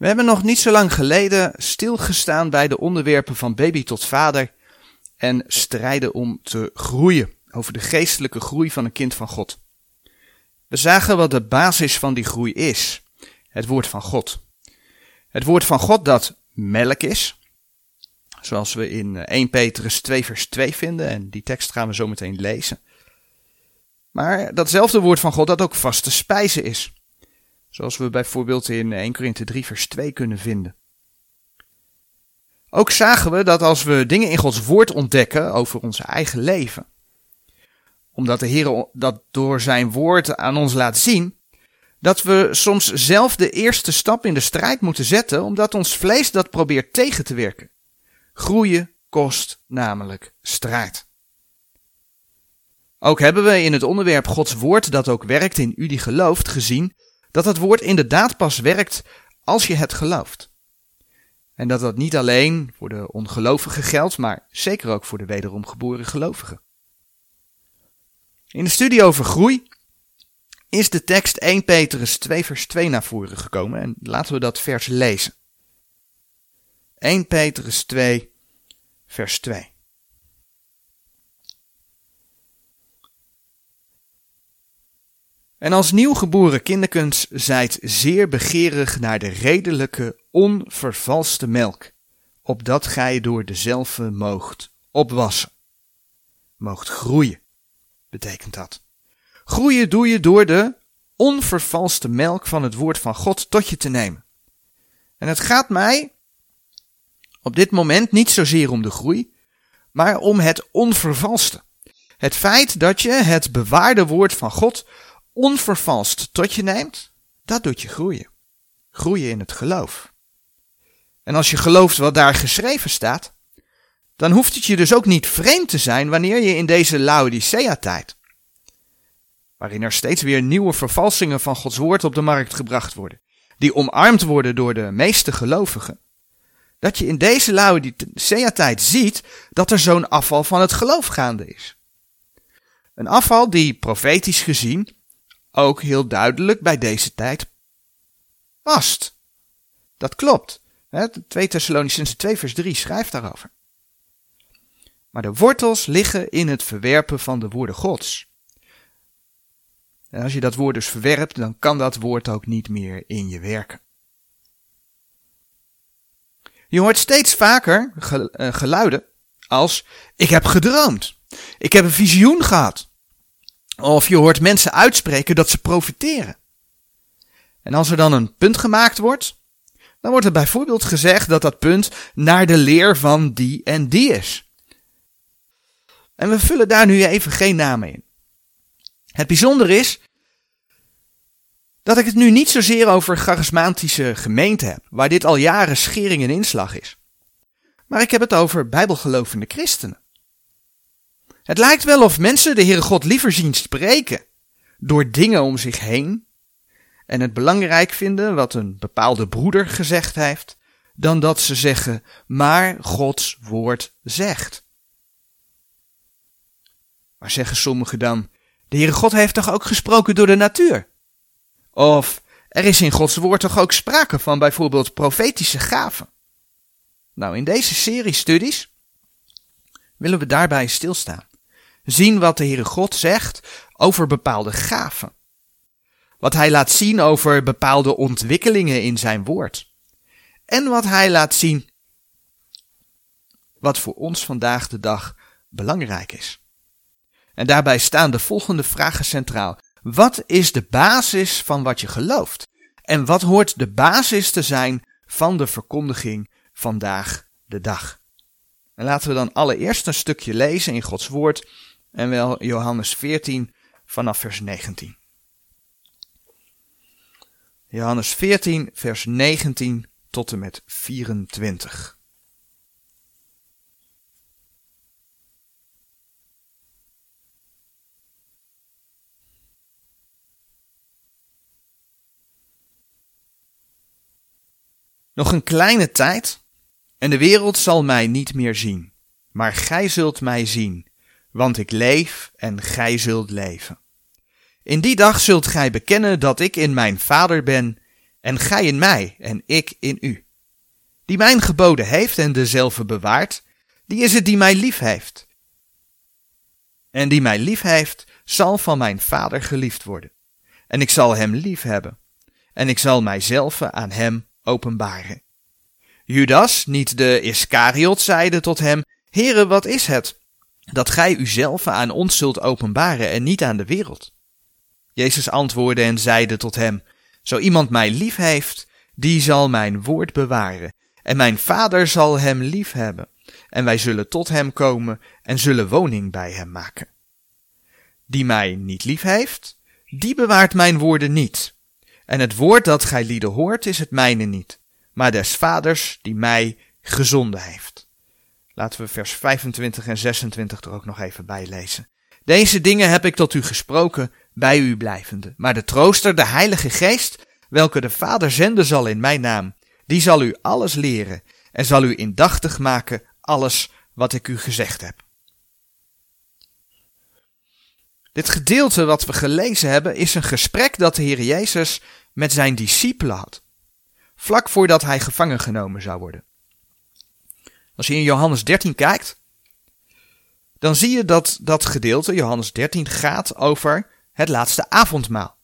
We hebben nog niet zo lang geleden stilgestaan bij de onderwerpen van baby tot vader en strijden om te groeien, over de geestelijke groei van een kind van God. We zagen wat de basis van die groei is: het woord van God. Het woord van God dat melk is, zoals we in 1 Petrus 2 vers 2 vinden, en die tekst gaan we zo meteen lezen. Maar datzelfde woord van God dat ook vaste spijze is. Zoals we bijvoorbeeld in 1 Korinthe 3 vers 2 kunnen vinden. Ook zagen we dat als we dingen in Gods woord ontdekken over onze eigen leven, omdat de Heer dat door zijn woord aan ons laat zien, dat we soms zelf de eerste stap in de strijd moeten zetten, omdat ons vlees dat probeert tegen te werken. Groeien kost namelijk strijd. Ook hebben we in het onderwerp Gods woord dat ook werkt in u die gelooft gezien dat het woord inderdaad pas werkt als je het gelooft. En dat dat niet alleen voor de ongelovigen geldt, maar zeker ook voor de wederom geboren gelovigen. In de studie over groei is de tekst 1 Petrus 2 vers 2 naar voren gekomen en laten we dat vers lezen. 1 Petrus 2 vers 2. En als nieuwgeboren kinderkens zijt zeer begeerig naar de redelijke, onvervalste melk, opdat gij door dezelfde moogt opwassen. Moogt groeien, betekent dat. Groeien doe je door de onvervalste melk van het woord van God tot je te nemen. En het gaat mij op dit moment niet zozeer om de groei, maar om het onvervalste. Het feit dat je het bewaarde woord van God onvervalst tot je neemt, dat doet je groeien. Groeien in het geloof. En als je gelooft wat daar geschreven staat, dan hoeft het je dus ook niet vreemd te zijn wanneer je in deze Laodicea-tijd, waarin er steeds weer nieuwe vervalsingen van Gods woord op de markt gebracht worden, die omarmd worden door de meeste gelovigen, dat je in deze Laodicea-tijd ziet dat er zo'n afval van het geloof gaande is. Een afval die profetisch gezien ook heel duidelijk bij deze tijd past. Dat klopt. 2 Thessalonicense 2 vers 3 schrijft daarover. Maar de wortels liggen in het verwerpen van de woorden Gods. En als je dat woord dus verwerpt, dan kan dat woord ook niet meer in je werken. Je hoort steeds vaker eh, geluiden als ik heb gedroomd. Ik heb een visioen gehad. Of je hoort mensen uitspreken dat ze profiteren. En als er dan een punt gemaakt wordt, dan wordt er bijvoorbeeld gezegd dat dat punt naar de leer van die en die is. En we vullen daar nu even geen namen in. Het bijzondere is dat ik het nu niet zozeer over charismatische gemeenten heb, waar dit al jaren schering en inslag is. Maar ik heb het over bijbelgelovende christenen. Het lijkt wel of mensen de Heere God liever zien spreken door dingen om zich heen en het belangrijk vinden wat een bepaalde broeder gezegd heeft, dan dat ze zeggen, maar Gods woord zegt. Maar zeggen sommigen dan, de Heere God heeft toch ook gesproken door de natuur? Of er is in Gods woord toch ook sprake van bijvoorbeeld profetische gaven? Nou, in deze serie studies willen we daarbij stilstaan zien wat de Heere God zegt over bepaalde gaven. Wat hij laat zien over bepaalde ontwikkelingen in zijn woord. En wat hij laat zien wat voor ons vandaag de dag belangrijk is. En daarbij staan de volgende vragen centraal. Wat is de basis van wat je gelooft? En wat hoort de basis te zijn van de verkondiging vandaag de dag? En laten we dan allereerst een stukje lezen in Gods woord en wel Johannes 14 vanaf vers 19. Johannes 14, vers 19 tot en met 24. Nog een kleine tijd en de wereld zal mij niet meer zien, maar gij zult mij zien, want ik leef en gij zult leven. In die dag zult gij bekennen dat ik in mijn Vader ben en gij in mij en ik in u. Die mijn geboden heeft en dezelfde bewaart, die is het die mij lief heeft. En die mij lief heeft, zal van mijn vader geliefd worden. En ik zal hem lief hebben. En ik zal mijzelf aan hem openbaren. Judas, niet de Iscariot, zeide tot hem, Heere, wat is het? Dat gij uzelf aan ons zult openbaren en niet aan de wereld. Jezus antwoordde en zeide tot hem, Zo iemand mij lief heeft, die zal mijn woord bewaren, en mijn vader zal hem lief hebben, en wij zullen tot hem komen en zullen woning bij hem maken. Die mij niet lief heeft, die bewaart mijn woorden niet. En het woord dat gij lieden hoort is het mijne niet, maar des vaders die mij gezonden heeft. Laten we vers 25 en 26 er ook nog even bij lezen. Deze dingen heb ik tot u gesproken, bij u blijvende. Maar de trooster, de Heilige Geest, welke de Vader zenden zal in mijn naam, die zal u alles leren en zal u indachtig maken alles wat ik u gezegd heb. Dit gedeelte wat we gelezen hebben is een gesprek dat de Heer Jezus met zijn discipelen had, vlak voordat hij gevangen genomen zou worden. Als je in Johannes 13 kijkt, dan zie je dat dat gedeelte, Johannes 13, gaat over het laatste avondmaal.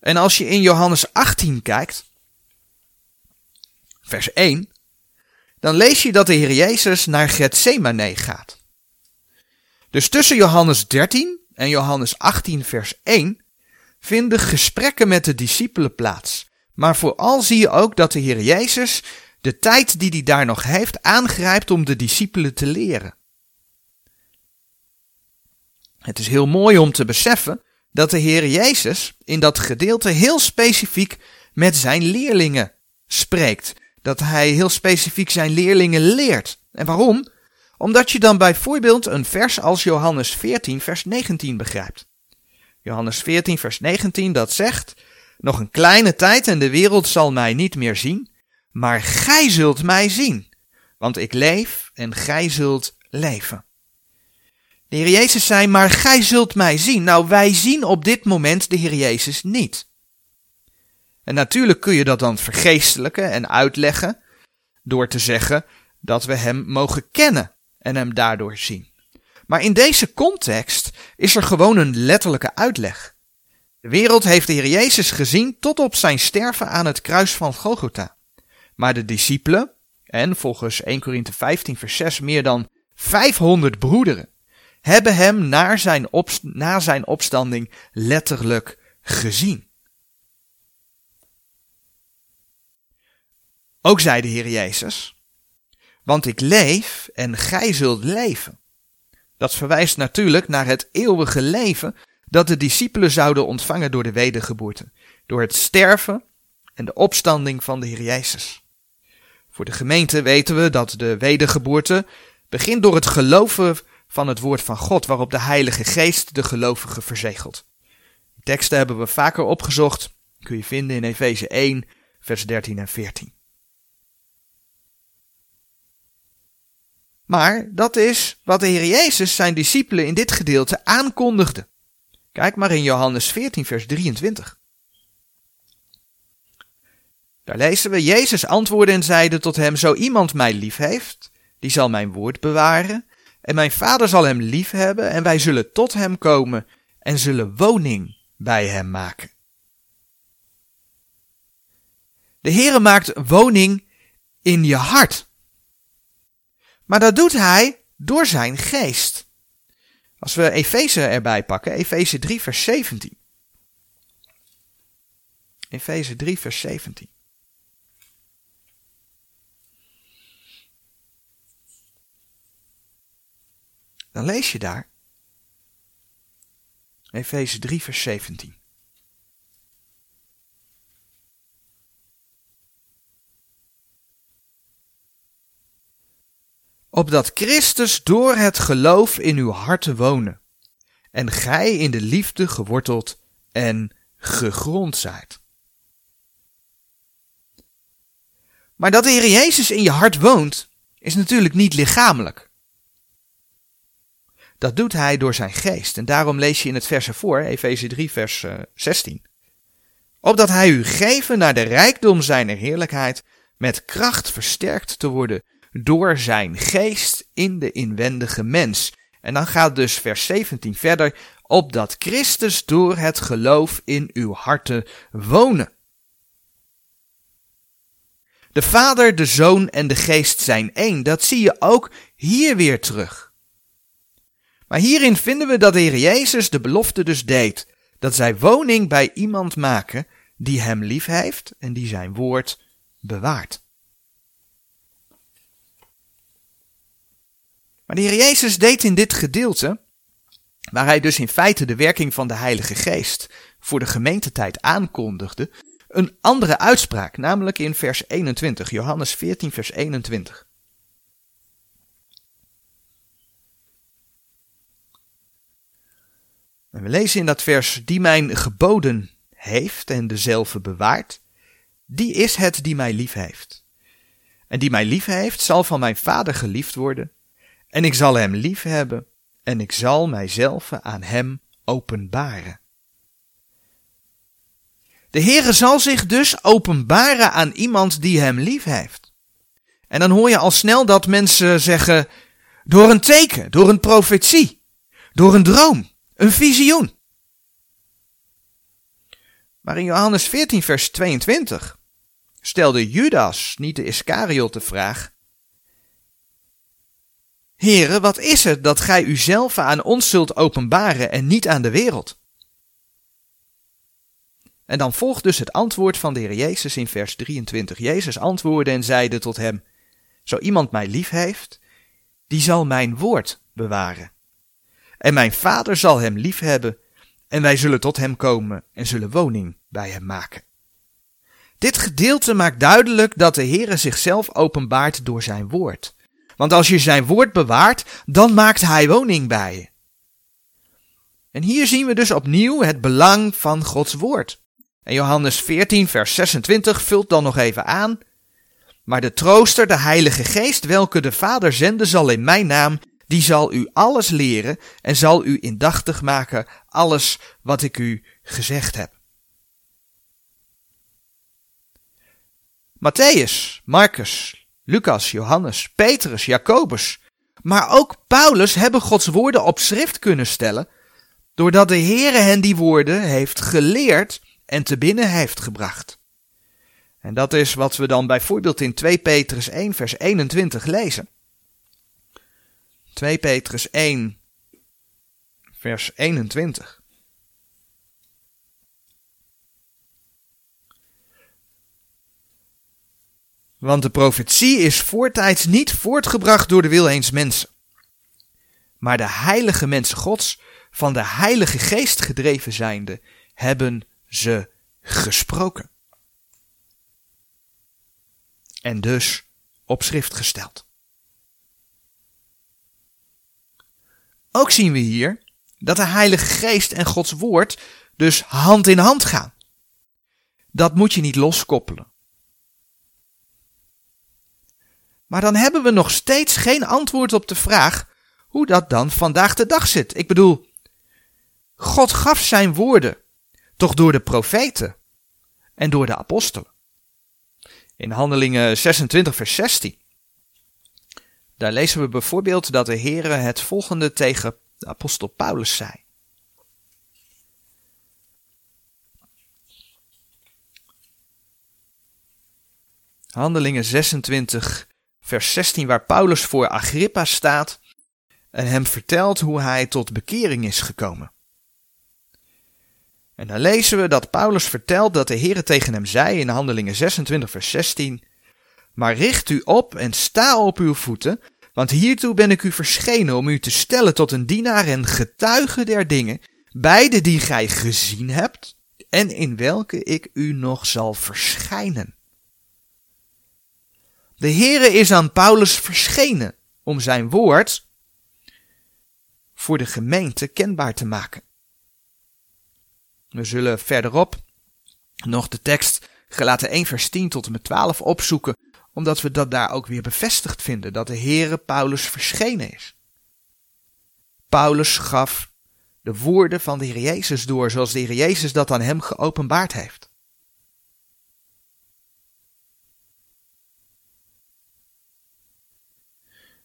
En als je in Johannes 18 kijkt, vers 1, dan lees je dat de Heer Jezus naar Gethsemane gaat. Dus tussen Johannes 13 en Johannes 18, vers 1 vinden gesprekken met de discipelen plaats. Maar vooral zie je ook dat de Heer Jezus de tijd die hij daar nog heeft aangrijpt om de discipelen te leren. Het is heel mooi om te beseffen dat de Heer Jezus in dat gedeelte heel specifiek met zijn leerlingen spreekt. Dat hij heel specifiek zijn leerlingen leert. En waarom? Omdat je dan bijvoorbeeld een vers als Johannes 14, vers 19 begrijpt. Johannes 14, vers 19, dat zegt: Nog een kleine tijd en de wereld zal mij niet meer zien, maar gij zult mij zien, want ik leef en gij zult leven. De Heer Jezus zei, maar gij zult mij zien. Nou, wij zien op dit moment de Heer Jezus niet. En natuurlijk kun je dat dan vergeestelijken en uitleggen door te zeggen dat we Hem mogen kennen en Hem daardoor zien. Maar in deze context is er gewoon een letterlijke uitleg. De wereld heeft de Heer Jezus gezien tot op zijn sterven aan het kruis van Golgotha. Maar de discipelen, en volgens 1 Korinthe 15 vers 6 meer dan 500 broederen, hebben hem na zijn, na zijn opstanding letterlijk gezien. Ook zei de Heer Jezus, want ik leef en gij zult leven. Dat verwijst natuurlijk naar het eeuwige leven dat de discipelen zouden ontvangen door de wedergeboorte, door het sterven en de opstanding van de Heer Jezus. Voor de gemeente weten we dat de wedergeboorte begint door het geloven van het woord van God, waarop de Heilige Geest de gelovigen verzegelt. Teksten hebben we vaker opgezocht, kun je vinden in Efeze 1, vers 13 en 14. Maar dat is wat de Heer Jezus zijn discipelen in dit gedeelte aankondigde. Kijk maar in Johannes 14, vers 23. Daar lezen we, Jezus antwoordde en zeide tot hem, zo iemand mij lief heeft, die zal mijn woord bewaren, en mijn vader zal hem lief hebben, en wij zullen tot hem komen en zullen woning bij hem maken. De Heere maakt woning in je hart. Maar dat doet hij door zijn geest. Als we Efeze erbij pakken, Efeze 3 vers 17. Efeze 3 vers 17. Lees je daar Efeze 3 vers 17. opdat Christus door het geloof in uw harten wonen, en gij in de liefde geworteld en gegrond zijt. Maar dat de Heer Jezus in je hart woont, is natuurlijk niet lichamelijk. Dat doet hij door zijn geest. En daarom lees je in het vers ervoor, Efeze 3, vers 16. Eh, opdat hij u geven naar de rijkdom zijner heerlijkheid, met kracht versterkt te worden door zijn geest in de inwendige mens. En dan gaat dus vers 17 verder, opdat Christus door het geloof in uw harten wonen. De Vader, de Zoon en de Geest zijn één. Dat zie je ook hier weer terug. Maar hierin vinden we dat de Heer Jezus de belofte dus deed dat zij woning bij iemand maken die hem lief heeft en die zijn woord bewaart. Maar de Heer Jezus deed in dit gedeelte, waar hij dus in feite de werking van de Heilige Geest voor de gemeentetijd aankondigde, een andere uitspraak, namelijk in vers 21, Johannes 14, vers 21. En we lezen in dat vers, die mijn geboden heeft en dezelfde bewaart, die is het die mij lief heeft. En die mij lief heeft, zal van mijn vader geliefd worden, en ik zal hem lief hebben, en ik zal mijzelf aan hem openbaren. De Heere zal zich dus openbaren aan iemand die hem lief heeft. En dan hoor je al snel dat mensen zeggen, door een teken, door een profetie, door een droom, een visioen. Maar in Johannes 14, vers 22 stelde Judas, niet de Iscariot, de vraag: Heere, wat is het dat gij uzelf aan ons zult openbaren en niet aan de wereld? En dan volgt dus het antwoord van de Heer Jezus in vers 23. Jezus antwoordde en zeide tot hem: Zo iemand mij lief heeft, die zal mijn woord bewaren. En mijn vader zal hem lief hebben, en wij zullen tot hem komen en zullen woning bij hem maken. Dit gedeelte maakt duidelijk dat de Heere zichzelf openbaart door zijn woord. Want als je zijn woord bewaart, dan maakt hij woning bij je. En hier zien we dus opnieuw het belang van Gods woord. En Johannes 14, vers 26 vult dan nog even aan. Maar de trooster, de Heilige Geest, welke de Vader zenden zal in mijn naam, die zal u alles leren en zal u indachtig maken alles wat ik u gezegd heb. Matthäus, Marcus, Lucas, Johannes, Petrus, Jacobus, maar ook Paulus hebben Gods woorden op schrift kunnen stellen, doordat de Heere hen die woorden heeft geleerd en te binnen heeft gebracht. En dat is wat we dan bijvoorbeeld in 2 Petrus 1 vers 21 lezen. 2 Petrus 1 vers 21. Want de profetie is voortijds niet voortgebracht door de wil eens mensen, maar de heilige mensen Gods, van de Heilige Geest gedreven zijnde, hebben ze gesproken. En dus op schrift gesteld. Ook zien we hier dat de Heilige Geest en Gods Woord dus hand in hand gaan. Dat moet je niet loskoppelen. Maar dan hebben we nog steeds geen antwoord op de vraag hoe dat dan vandaag de dag zit. Ik bedoel, God gaf zijn woorden toch door de profeten en door de apostelen. In Handelingen 26, vers 16. Daar lezen we bijvoorbeeld dat de Heere het volgende tegen de apostel Paulus zei. Handelingen 26, vers 16, waar Paulus voor Agrippa staat en hem vertelt hoe hij tot bekering is gekomen. En dan lezen we dat Paulus vertelt dat de Heere tegen hem zei in Handelingen 26, vers 16: Maar richt u op en sta op uw voeten, want hiertoe ben ik u verschenen om u te stellen tot een dienaar en getuige der dingen, beide die gij gezien hebt en in welke ik u nog zal verschijnen. De Heere is aan Paulus verschenen om zijn woord voor de gemeente kenbaar te maken. We zullen verderop nog de tekst gelaten 1 vers 10 tot en met 12 opzoeken, omdat we dat daar ook weer bevestigd vinden, dat de Heere Paulus verschenen is. Paulus gaf de woorden van de Heer Jezus door, zoals de Heer Jezus dat aan hem geopenbaard heeft.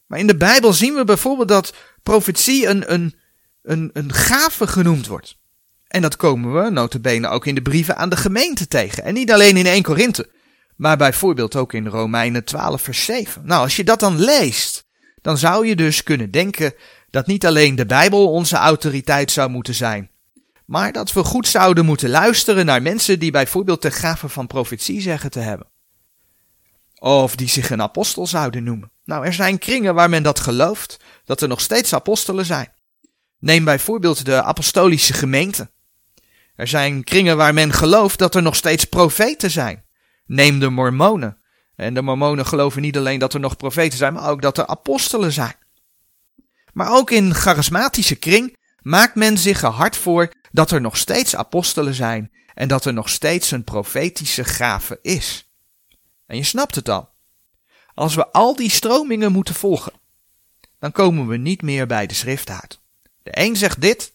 Maar in de Bijbel zien we bijvoorbeeld dat profetie een, een, een, een gave genoemd wordt. En dat komen we notabene ook in de brieven aan de gemeente tegen. En niet alleen in 1 Korinthe maar bijvoorbeeld ook in Romeinen 12 vers 7. Nou, als je dat dan leest, dan zou je dus kunnen denken dat niet alleen de Bijbel onze autoriteit zou moeten zijn, maar dat we goed zouden moeten luisteren naar mensen die bijvoorbeeld de gave van profetie zeggen te hebben. Of die zich een apostel zouden noemen. Nou, er zijn kringen waar men dat gelooft, dat er nog steeds apostelen zijn. Neem bijvoorbeeld de apostolische gemeente. Er zijn kringen waar men gelooft dat er nog steeds profeten zijn. Neem de mormonen. En de mormonen geloven niet alleen dat er nog profeten zijn, maar ook dat er apostelen zijn. Maar ook in charismatische kring maakt men zich hard voor dat er nog steeds apostelen zijn en dat er nog steeds een profetische gave is. En je snapt het al. Als we al die stromingen moeten volgen, dan komen we niet meer bij de schrift uit. De een zegt dit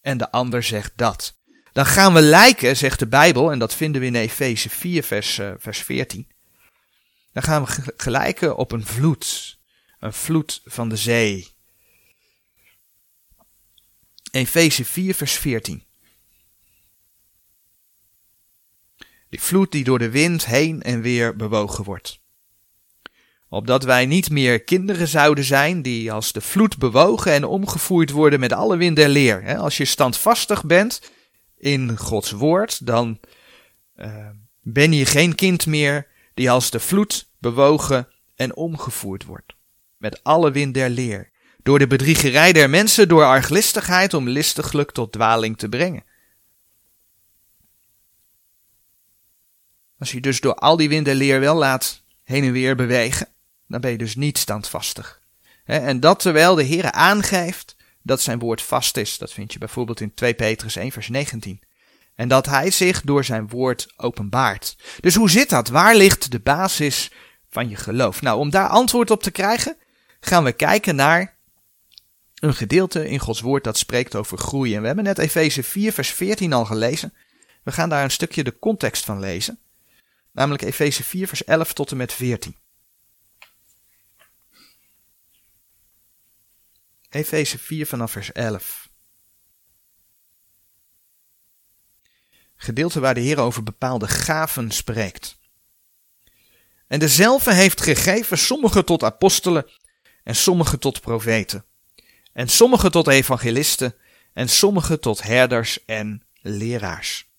en de ander zegt dat. Dan gaan we lijken, zegt de Bijbel, en dat vinden we in Efeze 4, vers, uh, vers 14. Dan gaan we gelijken op een vloed. Een vloed van de zee. Efeze 4, vers 14. Die vloed die door de wind heen en weer bewogen wordt. Opdat wij niet meer kinderen zouden zijn die als de vloed bewogen en omgevoerd worden met alle wind der leer. Als je standvastig bent in Gods woord, dan uh, ben je geen kind meer die als de vloed bewogen en omgevoerd wordt. Met alle wind der leer. Door de bedriegerij der mensen, door arglistigheid om listiglijk tot dwaling te brengen. Als je dus door al die wind leer wel laat heen en weer bewegen, dan ben je dus niet standvastig. En dat terwijl de Heer aangeeft dat zijn woord vast is. Dat vind je bijvoorbeeld in 2 Petrus 1 vers 19. En dat hij zich door zijn woord openbaart. Dus hoe zit dat? Waar ligt de basis van je geloof? Nou, om daar antwoord op te krijgen, gaan we kijken naar een gedeelte in Gods woord dat spreekt over groei. En we hebben net Efeze 4 vers 14 al gelezen. We gaan daar een stukje de context van lezen. Namelijk Efeze 4 vers 11 tot en met 14. Efeze 4 vanaf vers 11. Gedeelte waar de Heer over bepaalde gaven spreekt. En dezelfde heeft gegeven sommigen tot apostelen en sommigen tot profeten. En sommigen tot evangelisten en sommigen tot herders en leraars.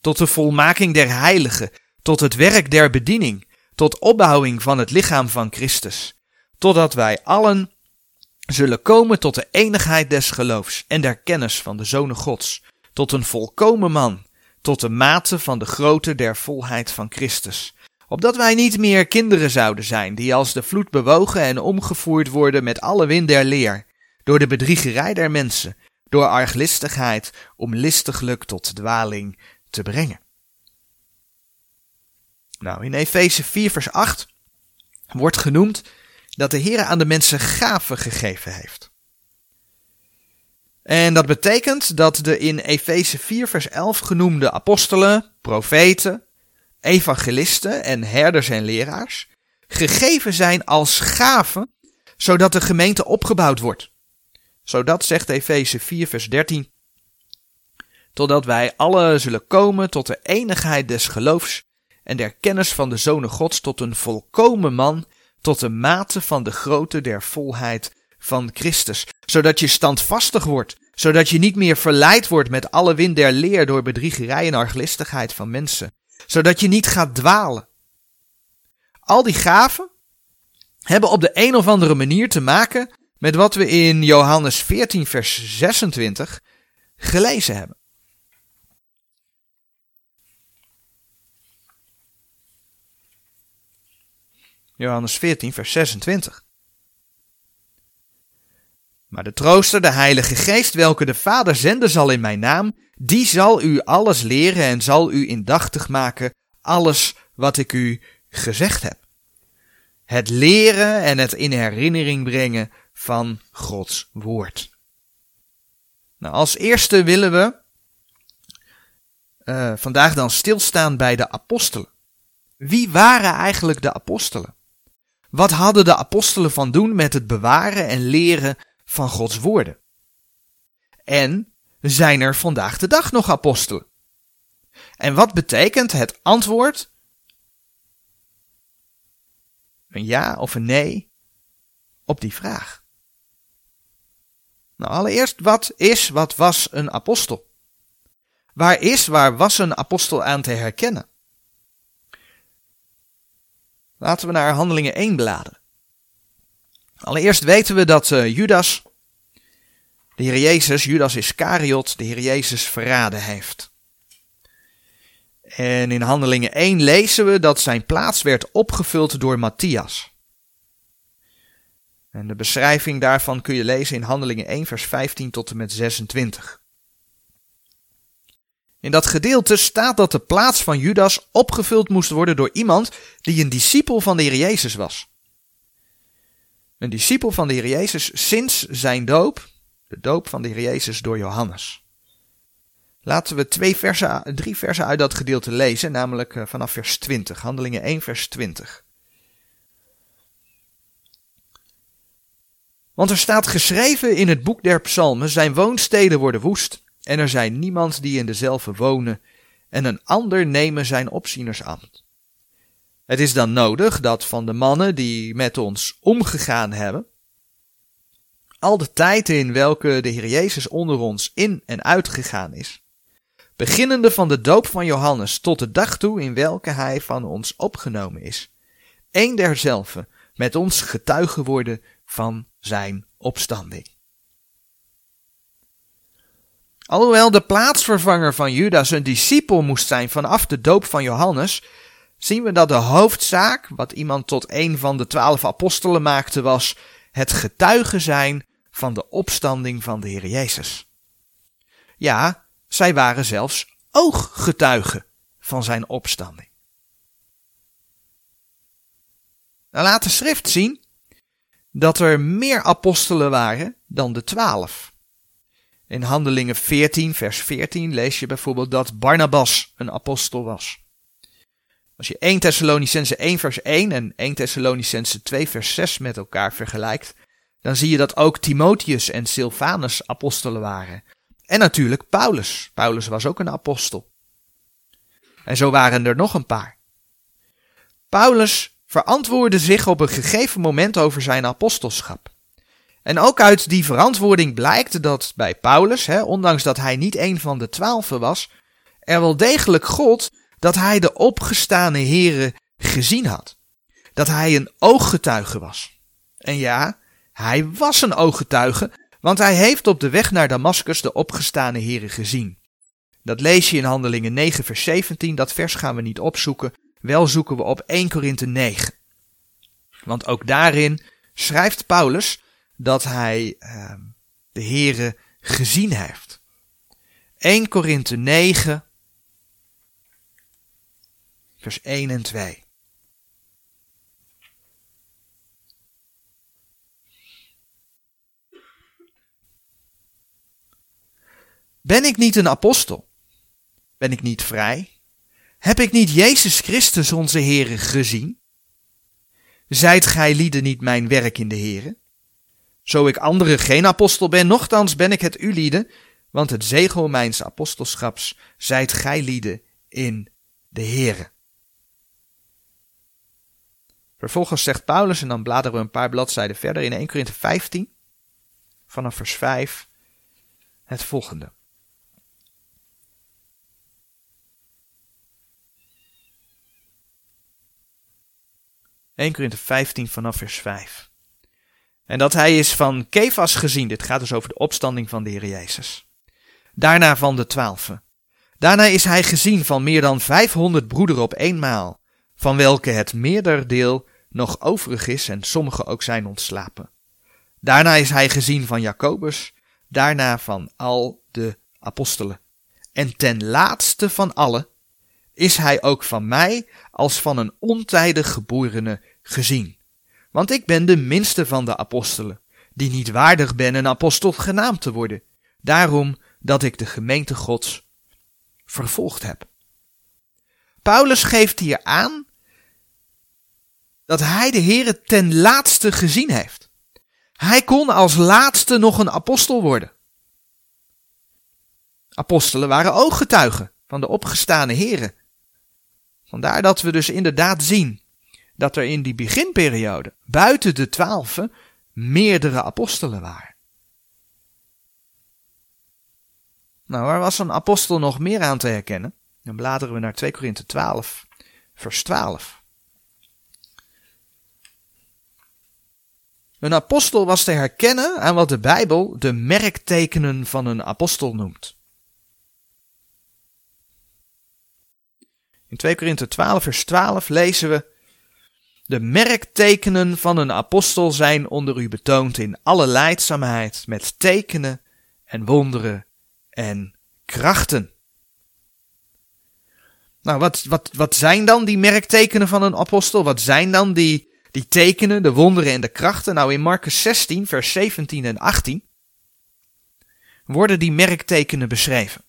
Tot de volmaking der heiligen, tot het werk der bediening, tot opbouwing van het lichaam van Christus, totdat wij allen zullen komen tot de enigheid des geloofs en der kennis van de Zonen Gods, tot een volkomen man, tot de mate van de grootte der volheid van Christus, opdat wij niet meer kinderen zouden zijn, die als de vloed bewogen en omgevoerd worden met alle wind der leer, door de bedriegerij der mensen, door arglistigheid, om listiglijk tot dwaling te brengen. Nou, in Efeze 4 vers 8 wordt genoemd dat de Heer aan de mensen gaven gegeven heeft. En dat betekent dat de in Efeze 4 vers 11 genoemde apostelen, profeten, evangelisten en herders en leraars gegeven zijn als gaven, zodat de gemeente opgebouwd wordt. Zodat, zegt Efeze 4 vers 13, totdat wij alle zullen komen tot de enigheid des geloofs en der kennis van de Zonen Gods tot een volkomen man, tot de mate van de grootte der volheid van Christus, zodat je standvastig wordt, zodat je niet meer verleid wordt met alle wind der leer door bedriegerij en arglistigheid van mensen, zodat je niet gaat dwalen. Al die gaven hebben op de een of andere manier te maken met wat we in Johannes 14 vers 26 gelezen hebben. Johannes 14, vers 26. Maar de trooster, de Heilige Geest, welke de Vader zenden zal in mijn naam, die zal u alles leren en zal u indachtig maken alles wat ik u gezegd heb. Het leren en het in herinnering brengen van Gods woord. Nou, als eerste willen we uh, vandaag dan stilstaan bij de apostelen. Wie waren eigenlijk de apostelen? Wat hadden de apostelen van doen met het bewaren en leren van Gods woorden? En zijn er vandaag de dag nog apostelen? En wat betekent het antwoord? Een ja of een nee op die vraag. Nou, allereerst, wat is, wat was een apostel? Waar is, waar was een apostel aan te herkennen? Laten we naar Handelingen 1 bladeren. Allereerst weten we dat uh, Judas, de Heer Jezus, Judas Iscariot, de Heer Jezus verraden heeft. En in Handelingen 1 lezen we dat zijn plaats werd opgevuld door Matthias. En de beschrijving daarvan kun je lezen in Handelingen 1, vers 15 tot en met 26. In dat gedeelte staat dat de plaats van Judas opgevuld moest worden door iemand die een discipel van de Heer Jezus was. Een discipel van de Heer Jezus sinds zijn doop, de doop van de Heer Jezus door Johannes. Laten we twee versen, drie versen uit dat gedeelte lezen, namelijk eh, vanaf vers 20, Handelingen 1, vers 20. Want er staat geschreven in het boek der psalmen, zijn woonsteden worden woest en er zijn niemand die in dezelfde wonen, en een ander nemen zijn opzienersambt. Het is dan nodig dat van de mannen die met ons omgegaan hebben, al de tijd in welke de Heer Jezus onder ons in en uitgegaan is, beginnende van de doop van Johannes tot de dag toe in welke hij van ons opgenomen is, een derzelfde met ons getuige worden van zijn opstanding. Alhoewel de plaatsvervanger van Judas een discipel moest zijn vanaf de doop van Johannes, zien we dat de hoofdzaak, wat iemand tot een van de twaalf apostelen maakte, was het getuigen zijn van de opstanding van de Heer Jezus. Ja, zij waren zelfs ooggetuigen van zijn opstanding. Nou, laat de schrift zien dat er meer apostelen waren dan de twaalf. In Handelingen 14, vers 14 lees je bijvoorbeeld dat Barnabas een apostel was. Als je 1 Thessalonicense 1 vers 1 en 1 Thessalonicense 2 vers 6 met elkaar vergelijkt, dan zie je dat ook Timotheus en Silvanus apostelen waren. En natuurlijk Paulus. Paulus was ook een apostel. En zo waren er nog een paar. Paulus verantwoordde zich op een gegeven moment over zijn apostelschap. En ook uit die verantwoording blijkt dat bij Paulus, hè, ondanks dat hij niet een van de twaalfen was, er wel degelijk God dat hij de opgestane heren gezien had. Dat hij een ooggetuige was. En ja, hij was een ooggetuige, want hij heeft op de weg naar Damascus de opgestane heren gezien. Dat lees je in Handelingen 9 vers 17, dat vers gaan we niet opzoeken, wel zoeken we op 1 Korinthe 9. Want ook daarin schrijft Paulus dat hij uh, de Here gezien heeft. 1 Korinthe 9, vers 1 en 2. Ben ik niet een apostel? Ben ik niet vrij? Heb ik niet Jezus Christus onze Heere gezien? Zijt gij lieden niet mijn werk in de Heere? Zo ik anderen geen apostel ben, nochtans ben ik het u lieden, want het zegel mijns apostelschaps zijt gij lieden in de Heere. Vervolgens zegt Paulus, en dan bladeren we een paar bladzijden verder in 1 Korinthe 15, vanaf vers 5, het volgende. ...1 Korinthe 15 vanaf vers 5. En dat hij is van Kefas gezien. Dit gaat dus over de opstanding van de Heer Jezus. Daarna van de twaalfen. Daarna is hij gezien van meer dan vijfhonderd broederen op eenmaal, van welke het meerderdeel nog overig is en sommige ook zijn ontslapen. Daarna is hij gezien van Jacobus, daarna van al de apostelen. En ten laatste van allen is hij ook van mij als van een ontijdig geborene gezien. Want ik ben de minste van de apostelen, die niet waardig ben een apostel genaamd te worden, daarom dat ik de gemeente Gods vervolgd heb. Paulus geeft hier aan dat hij de Here ten laatste gezien heeft. Hij kon als laatste nog een apostel worden. Apostelen waren ooggetuigen van de opgestane Here. Vandaar dat we dus inderdaad zien dat er in die beginperiode buiten de twaalfen meerdere apostelen waren. Nou, waar was een apostel nog meer aan te herkennen? Dan bladeren we naar 2 Korinthe 12, vers 12. Een apostel was te herkennen aan wat de Bijbel de merktekenen van een apostel noemt. In 2 Korinthe 12, vers 12 lezen we: De merktekenen van een apostel zijn onder u betoond in alle leidzaamheid, met tekenen en wonderen en krachten. Nou, wat, wat, wat zijn dan die merktekenen van een apostel? Wat zijn dan die, die tekenen, de wonderen en de krachten? Nou, in Marcus 16, vers 17 en 18 worden die merktekenen beschreven.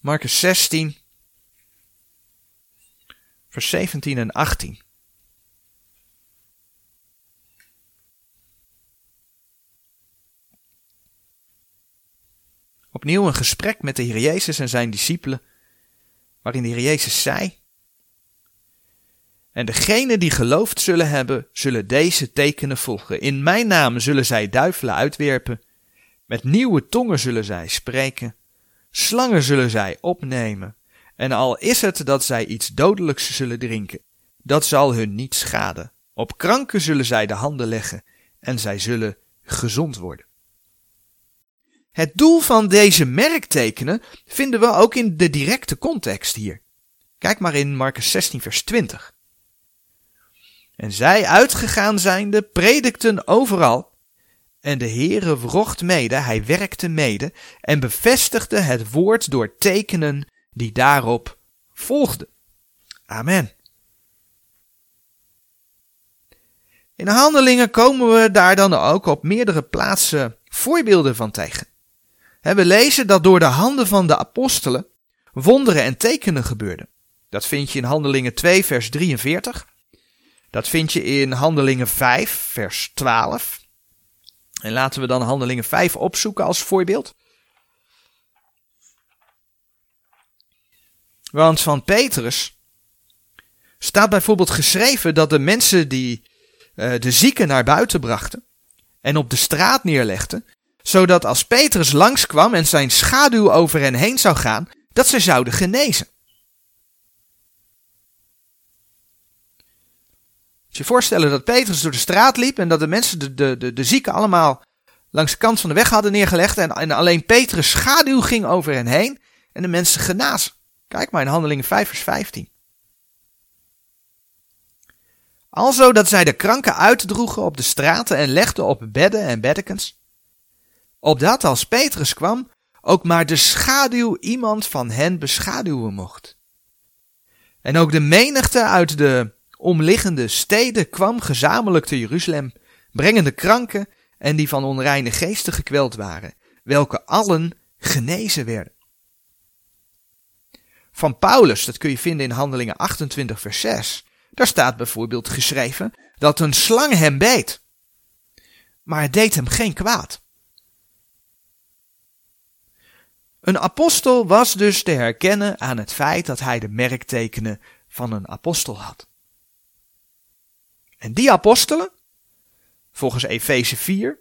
Marcus 16, vers 17 en 18. Opnieuw een gesprek met de Heer Jezus en zijn discipelen, waarin de Heer Jezus zei: En degenen die geloofd zullen hebben, zullen deze tekenen volgen. In mijn naam zullen zij duivelen uitwerpen, met nieuwe tongen zullen zij spreken, slangen zullen zij opnemen, en al is het dat zij iets dodelijks zullen drinken, dat zal hun niet schaden. Op kranken zullen zij de handen leggen, en zij zullen gezond worden. Het doel van deze merktekenen vinden we ook in de directe context hier. Kijk maar in Marcus 16, vers 20. En zij uitgegaan zijnde predikten overal. En de Heere wrocht mede, hij werkte mede en bevestigde het woord door tekenen die daarop volgden. Amen. In de handelingen komen we daar dan ook op meerdere plaatsen voorbeelden van tegen. We lezen dat door de handen van de apostelen wonderen en tekenen gebeurden. Dat vind je in Handelingen 2, vers 43. Dat vind je in Handelingen 5, vers 12. En laten we dan Handelingen 5 opzoeken als voorbeeld. Want van Petrus staat bijvoorbeeld geschreven dat de mensen die uh, de zieken naar buiten brachten en op de straat neerlegden, zodat als Petrus langskwam en zijn schaduw over hen heen zou gaan, dat ze zouden genezen. Als je voorstellen dat Petrus door de straat liep en dat de mensen de, de, de, de zieken allemaal langs de kant van de weg hadden neergelegd en, en alleen Petrus schaduw ging over hen heen en de mensen genazen. Kijk maar in Handelingen 5 vers 15. Alzo dat zij de kranken uitdroegen op de straten en legden op bedden en beddekens opdat als Petrus kwam, ook maar de schaduw iemand van hen beschaduwen mocht. En ook de menigte uit de omliggende steden kwam gezamenlijk te Jeruzalem, brengende kranken en die van onreine geesten gekweld waren, welke allen genezen werden. Van Paulus, dat kun je vinden in Handelingen 28, vers 6, daar staat bijvoorbeeld geschreven dat een slang hem beet, maar het deed hem geen kwaad. Een apostel was dus te herkennen aan het feit dat hij de merktekenen van een apostel had. En die apostelen, volgens Efeze 4,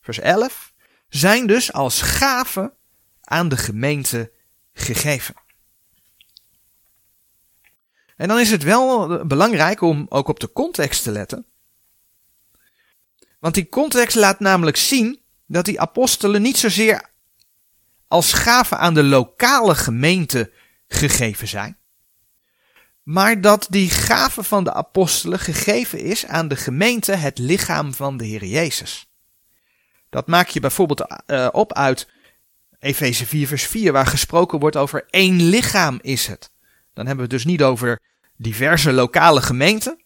vers 11, zijn dus als gave aan de gemeente gegeven. En dan is het wel belangrijk om ook op de context te letten. Want die context laat namelijk zien dat die apostelen niet zozeer als gave aan de lokale gemeente gegeven zijn. Maar dat die gave van de apostelen gegeven is aan de gemeente, het lichaam van de Heer Jezus. Dat maak je bijvoorbeeld uh, op uit Efeze 4 vers 4, waar gesproken wordt over één lichaam is het. Dan hebben we het dus niet over diverse lokale gemeenten,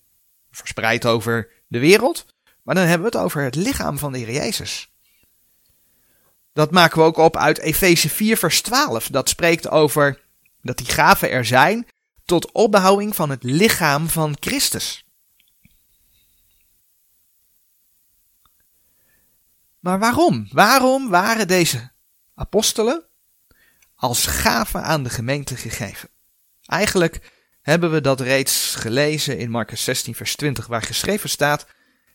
verspreid over de wereld, maar dan hebben we het over het lichaam van de Heer Jezus. Dat maken we ook op uit Efeze 4, vers 12. Dat spreekt over dat die gaven er zijn tot opbouwing van het lichaam van Christus. Maar waarom? Waarom waren deze apostelen als gave aan de gemeente gegeven? Eigenlijk hebben we dat reeds gelezen in Marcus 16, vers 20, waar geschreven staat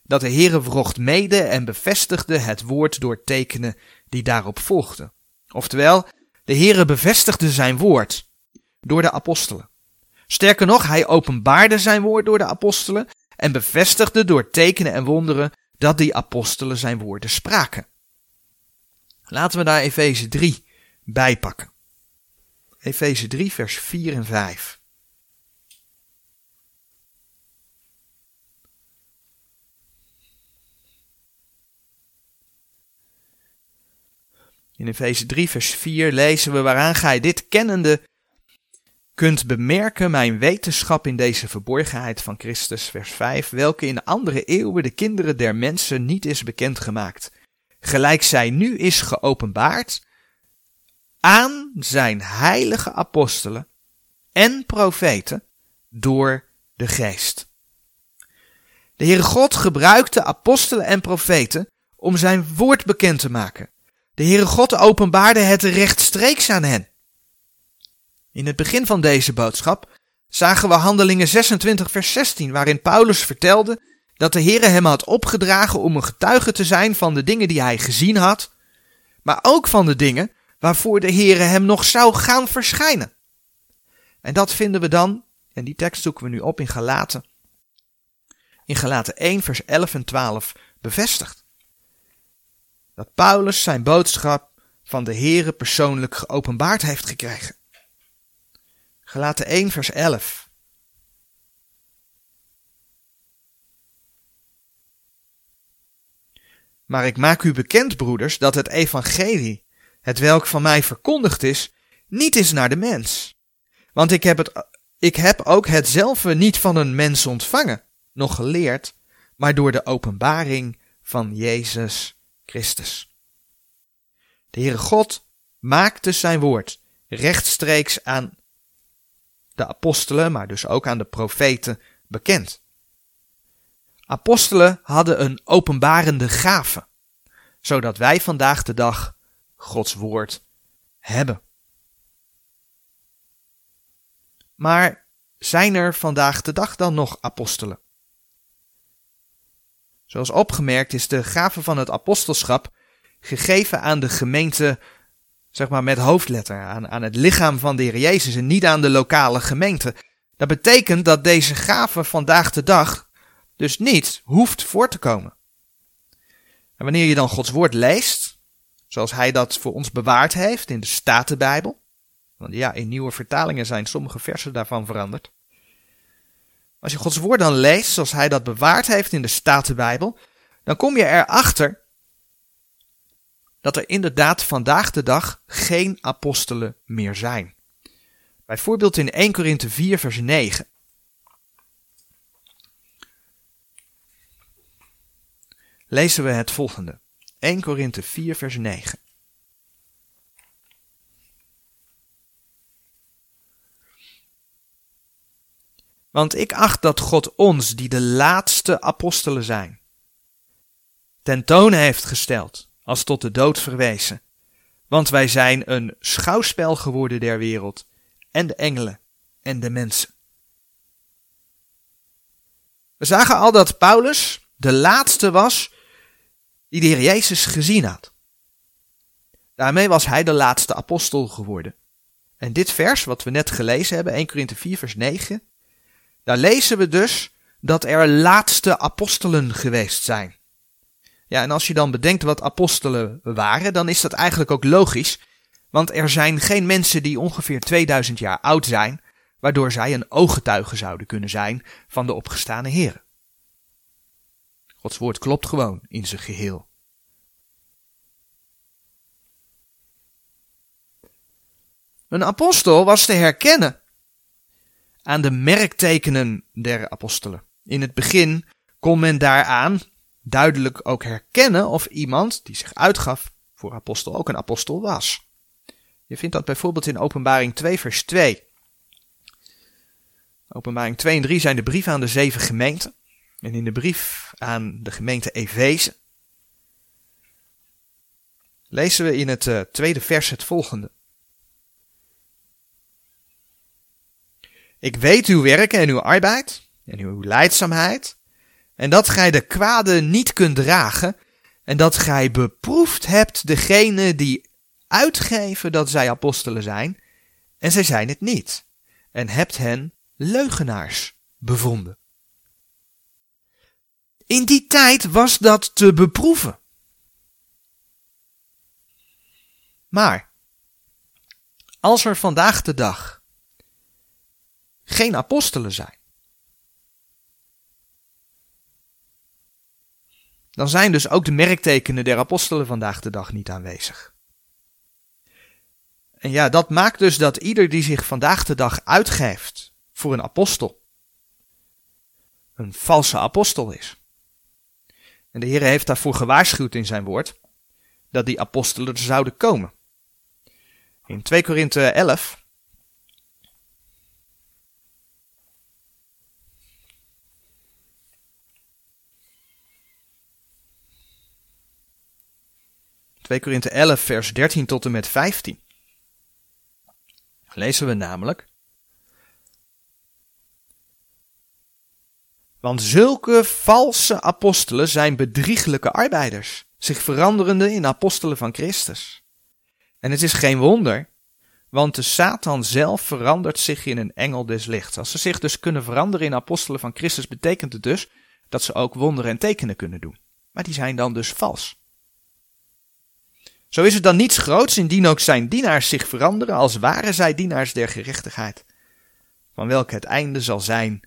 dat de Heere wrocht mede en bevestigde het woord door tekenen die daarop volgden. Oftewel, de Heere bevestigde zijn woord door de apostelen. Sterker nog, hij openbaarde zijn woord door de apostelen en bevestigde door tekenen en wonderen dat die apostelen zijn woorden spraken. Laten we daar Efeze 3 bij pakken. Efeze 3, vers 4 en 5. In Efeze 3, vers 4 lezen we waaraan gij dit kennende kunt bemerken mijn wetenschap in deze verborgenheid van Christus, vers 5, welke in andere eeuwen de kinderen der mensen niet is bekendgemaakt, gelijk zij nu is geopenbaard aan zijn heilige apostelen en profeten door de geest. De Heere God gebruikte apostelen en profeten om zijn woord bekend te maken. De Heere God openbaarde het rechtstreeks aan hen. In het begin van deze boodschap zagen we Handelingen 26 vers 16, waarin Paulus vertelde dat de Heere hem had opgedragen om een getuige te zijn van de dingen die hij gezien had, maar ook van de dingen waarvoor de Heere hem nog zou gaan verschijnen. En dat vinden we dan, en die tekst zoeken we nu op in Galaten, in Galaten 1 vers 11 en 12 bevestigd. Dat Paulus zijn boodschap van de Heere persoonlijk geopenbaard heeft gekregen. Gelaten 1 vers 11. Maar ik maak u bekend, broeders, dat het evangelie, het welk van mij verkondigd is, niet is naar de mens. Want ik heb, het, ik heb ook hetzelfde niet van een mens ontvangen, nog geleerd, maar door de openbaring van Jezus Christus. De Heere God maakte zijn woord rechtstreeks aan de apostelen, maar dus ook aan de profeten bekend. Apostelen hadden een openbarende gave, zodat wij vandaag de dag Gods woord hebben. Maar zijn er vandaag de dag dan nog apostelen? Zoals opgemerkt is de gave van het apostelschap gegeven aan de gemeente zeg maar met hoofdletter, aan, aan het lichaam van de Heer Jezus en niet aan de lokale gemeente. Dat betekent dat deze gave vandaag de dag dus niet hoeft voor te komen. En wanneer je dan Gods woord leest, zoals hij dat voor ons bewaard heeft in de Statenbijbel, want ja, in nieuwe vertalingen zijn sommige versen daarvan veranderd. Als je Gods woord dan leest, zoals hij dat bewaard heeft in de Statenbijbel, dan kom je erachter dat er inderdaad vandaag de dag geen apostelen meer zijn. Bijvoorbeeld in 1 Korinthe 4 vers 9. Lezen we het volgende. 1 Korinthe 4 vers 9. Want ik acht dat God ons, die de laatste apostelen zijn, tentoon heeft gesteld als tot de dood verwezen. Want wij zijn een schouwspel geworden der wereld, en de engelen en de mensen. We zagen al dat Paulus de laatste was die de Heer Jezus gezien had. Daarmee was hij de laatste apostel geworden. En dit vers, wat we net gelezen hebben, 1 Korinthe 4, vers 9, daar lezen we dus dat er laatste apostelen geweest zijn. Ja, en als je dan bedenkt wat apostelen waren, dan is dat eigenlijk ook logisch. Want er zijn geen mensen die ongeveer 2000 jaar oud zijn, waardoor zij een ooggetuige zouden kunnen zijn van de opgestane Heer. Gods woord klopt gewoon in zijn geheel. Een apostel was te herkennen aan de merktekenen der apostelen. In het begin kon men daaraan duidelijk ook herkennen of iemand die zich uitgaf voor apostel ook een apostel was. Je vindt dat bijvoorbeeld in Openbaring 2, vers 2. Openbaring 2 en 3 zijn de brieven aan de zeven gemeenten. En in de brief aan de gemeente Efeze lezen we in het uh, tweede vers het volgende. Ik weet uw werken en uw arbeid en uw leidzaamheid en dat gij de kwade niet kunt dragen en dat gij beproefd hebt degene die uitgeven dat zij apostelen zijn en zij zijn het niet en hebt hen leugenaars bevonden. In die tijd was dat te beproeven. Maar als er vandaag de dag geen apostelen zijn, dan zijn dus ook de merktekenen der apostelen vandaag de dag niet aanwezig. En ja, dat maakt dus dat ieder die zich vandaag de dag uitgeeft voor een apostel, een valse apostel is. En de Heer heeft daarvoor gewaarschuwd in zijn woord dat die apostelen zouden komen. In 2 Korinthe 11 2 Korinthe 11 vers 13 tot en met 15 lezen we namelijk Want zulke valse apostelen zijn bedrieglijke arbeiders, zich veranderende in apostelen van Christus. En het is geen wonder, want de Satan zelf verandert zich in een engel des lichts. Als ze zich dus kunnen veranderen in apostelen van Christus, betekent het dus dat ze ook wonderen en tekenen kunnen doen. Maar die zijn dan dus vals. Zo is het dan niets groots indien ook zijn dienaars zich veranderen als waren zij dienaars der gerechtigheid, van welke het einde zal zijn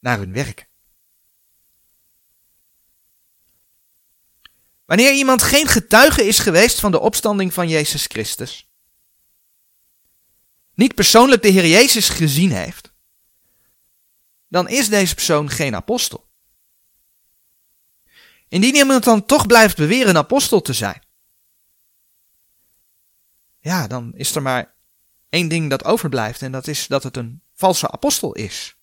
naar hun werk. Wanneer iemand geen getuige is geweest van de opstanding van Jezus Christus, niet persoonlijk de Heer Jezus gezien heeft, dan is deze persoon geen apostel. Indien iemand dan toch blijft beweren een apostel te zijn, ja, dan is er maar één ding dat overblijft en dat is dat het een valse apostel is.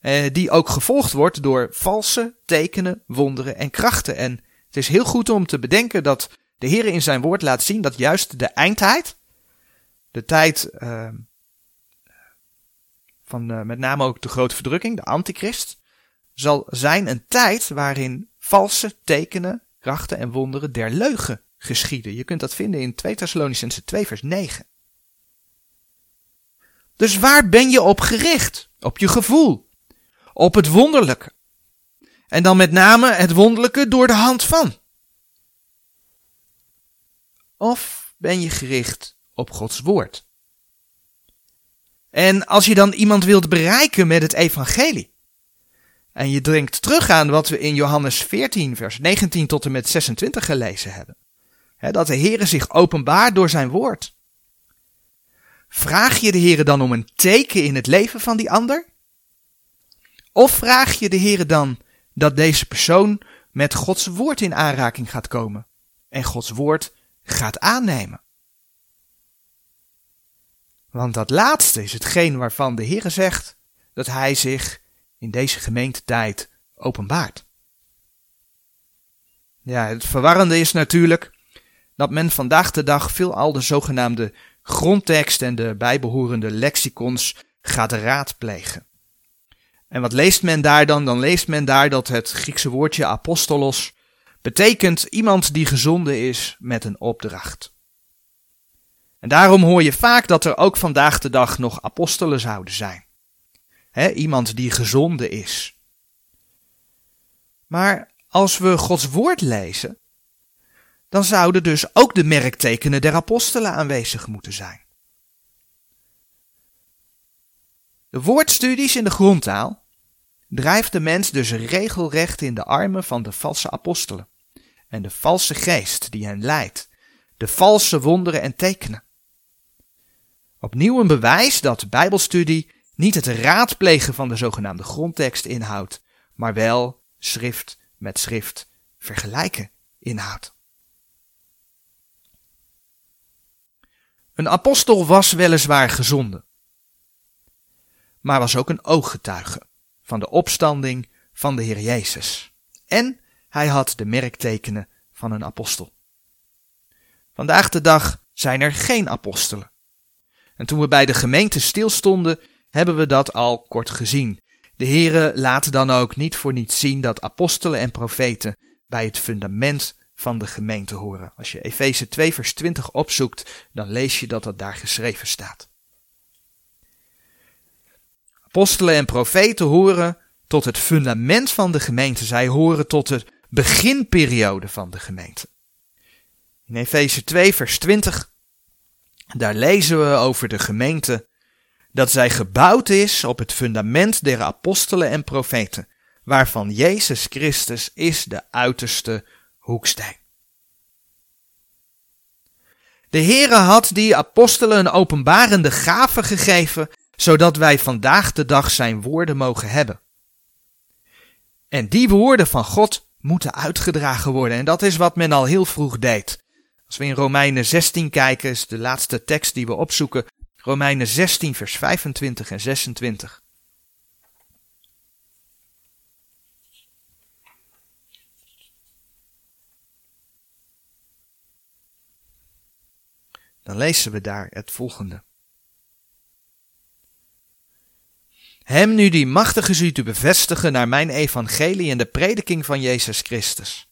Eh, die ook gevolgd wordt door valse tekenen, wonderen en krachten. En het is heel goed om te bedenken dat de Heer in zijn woord laat zien dat juist de eindtijd, de tijd uh, van uh, met name ook de grote verdrukking, de antichrist, zal zijn een tijd waarin valse tekenen, krachten en wonderen der leugen geschieden. Je kunt dat vinden in 2 Thessalonicense 2 vers 9. Dus waar ben je op gericht? Op je gevoel. Op het wonderlijke. En dan met name het wonderlijke door de hand van. Of ben je gericht op Gods woord? En als je dan iemand wilt bereiken met het evangelie, en je drinkt terug aan wat we in Johannes 14, vers 19 tot en met 26 gelezen hebben, dat de Heere zich openbaart door zijn woord. Vraag je de Heere dan om een teken in het leven van die ander? Of vraag je de Heere dan dat deze persoon met Gods woord in aanraking gaat komen en Gods woord gaat aannemen? Want dat laatste is hetgeen waarvan de Heere zegt dat hij zich in deze gemeentetijd openbaart. Ja, het verwarrende is natuurlijk dat men vandaag de dag veelal de zogenaamde grondtekst en de bijbehorende lexicons gaat raadplegen. En wat leest men daar dan? Dan leest men daar dat het Griekse woordje apostolos betekent iemand die gezonden is met een opdracht. En daarom hoor je vaak dat er ook vandaag de dag nog apostelen zouden zijn. iemand die gezonden is. Maar als we Gods woord lezen, dan zouden dus ook de merktekenen der apostelen aanwezig moeten zijn. De woordstudies in de grondtaal drijft de mens dus regelrecht in de armen van de valse apostelen en de valse geest die hen leidt, de valse wonderen en tekenen. Opnieuw een bewijs dat bijbelstudie niet het raadplegen van de zogenaamde grondtekst inhoudt, maar wel schrift met schrift vergelijken inhoudt. Een apostel was weliswaar gezonden. maar was ook een ooggetuige van de opstanding van de Heer Jezus. En hij had de merktekenen van een apostel. Vandaag de dag zijn er geen apostelen. En toen we bij de gemeente stilstonden, hebben we dat al kort gezien. De Heere laat dan ook niet voor niets zien dat apostelen en profeten bij het fundament van de gemeente horen. Als je Efeze 2 vers 20 opzoekt, dan lees je dat dat daar geschreven staat. Apostelen en profeten horen tot het fundament van de gemeente. Zij horen tot de beginperiode van de gemeente. In Efeze 2 vers 20, daar lezen we over de gemeente dat zij gebouwd is op het fundament der apostelen en profeten, waarvan Jezus Christus is de uiterste hoeksteen. De Heere had die apostelen een openbarende gave gegeven, zodat wij vandaag de dag zijn woorden mogen hebben. En die woorden van God moeten uitgedragen worden. En dat is wat men al heel vroeg deed. Als we in Romeinen 16 kijken, is de laatste tekst die we opzoeken, Romeinen 16, vers 25 en 26. Dan lezen we daar het volgende. Hem nu die machtig is u bevestigen naar mijn evangelie en de prediking van Jezus Christus.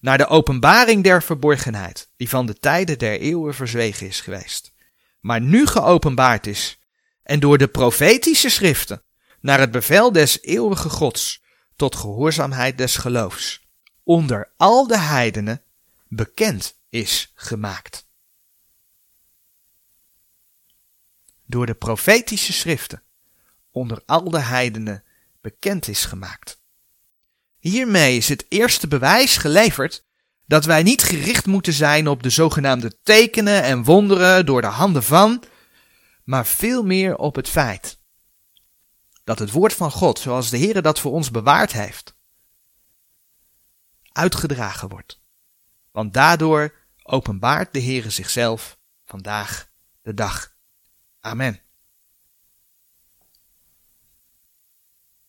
Naar de openbaring der verborgenheid, die van de tijden der eeuwen verzwegen is geweest maar nu geopenbaard is, en door de profetische schriften naar het bevel des eeuwige Gods tot gehoorzaamheid des geloofs onder al de heidenen bekend is gemaakt. Door de profetische schriften onder al de heidenen bekend is gemaakt. Hiermee is het eerste bewijs geleverd dat wij niet gericht moeten zijn op de zogenaamde tekenen en wonderen door de handen van, maar veel meer op het feit dat het woord van God, zoals de Heer dat voor ons bewaard heeft, uitgedragen wordt. Want daardoor openbaart de Heer zichzelf vandaag de dag. Amen.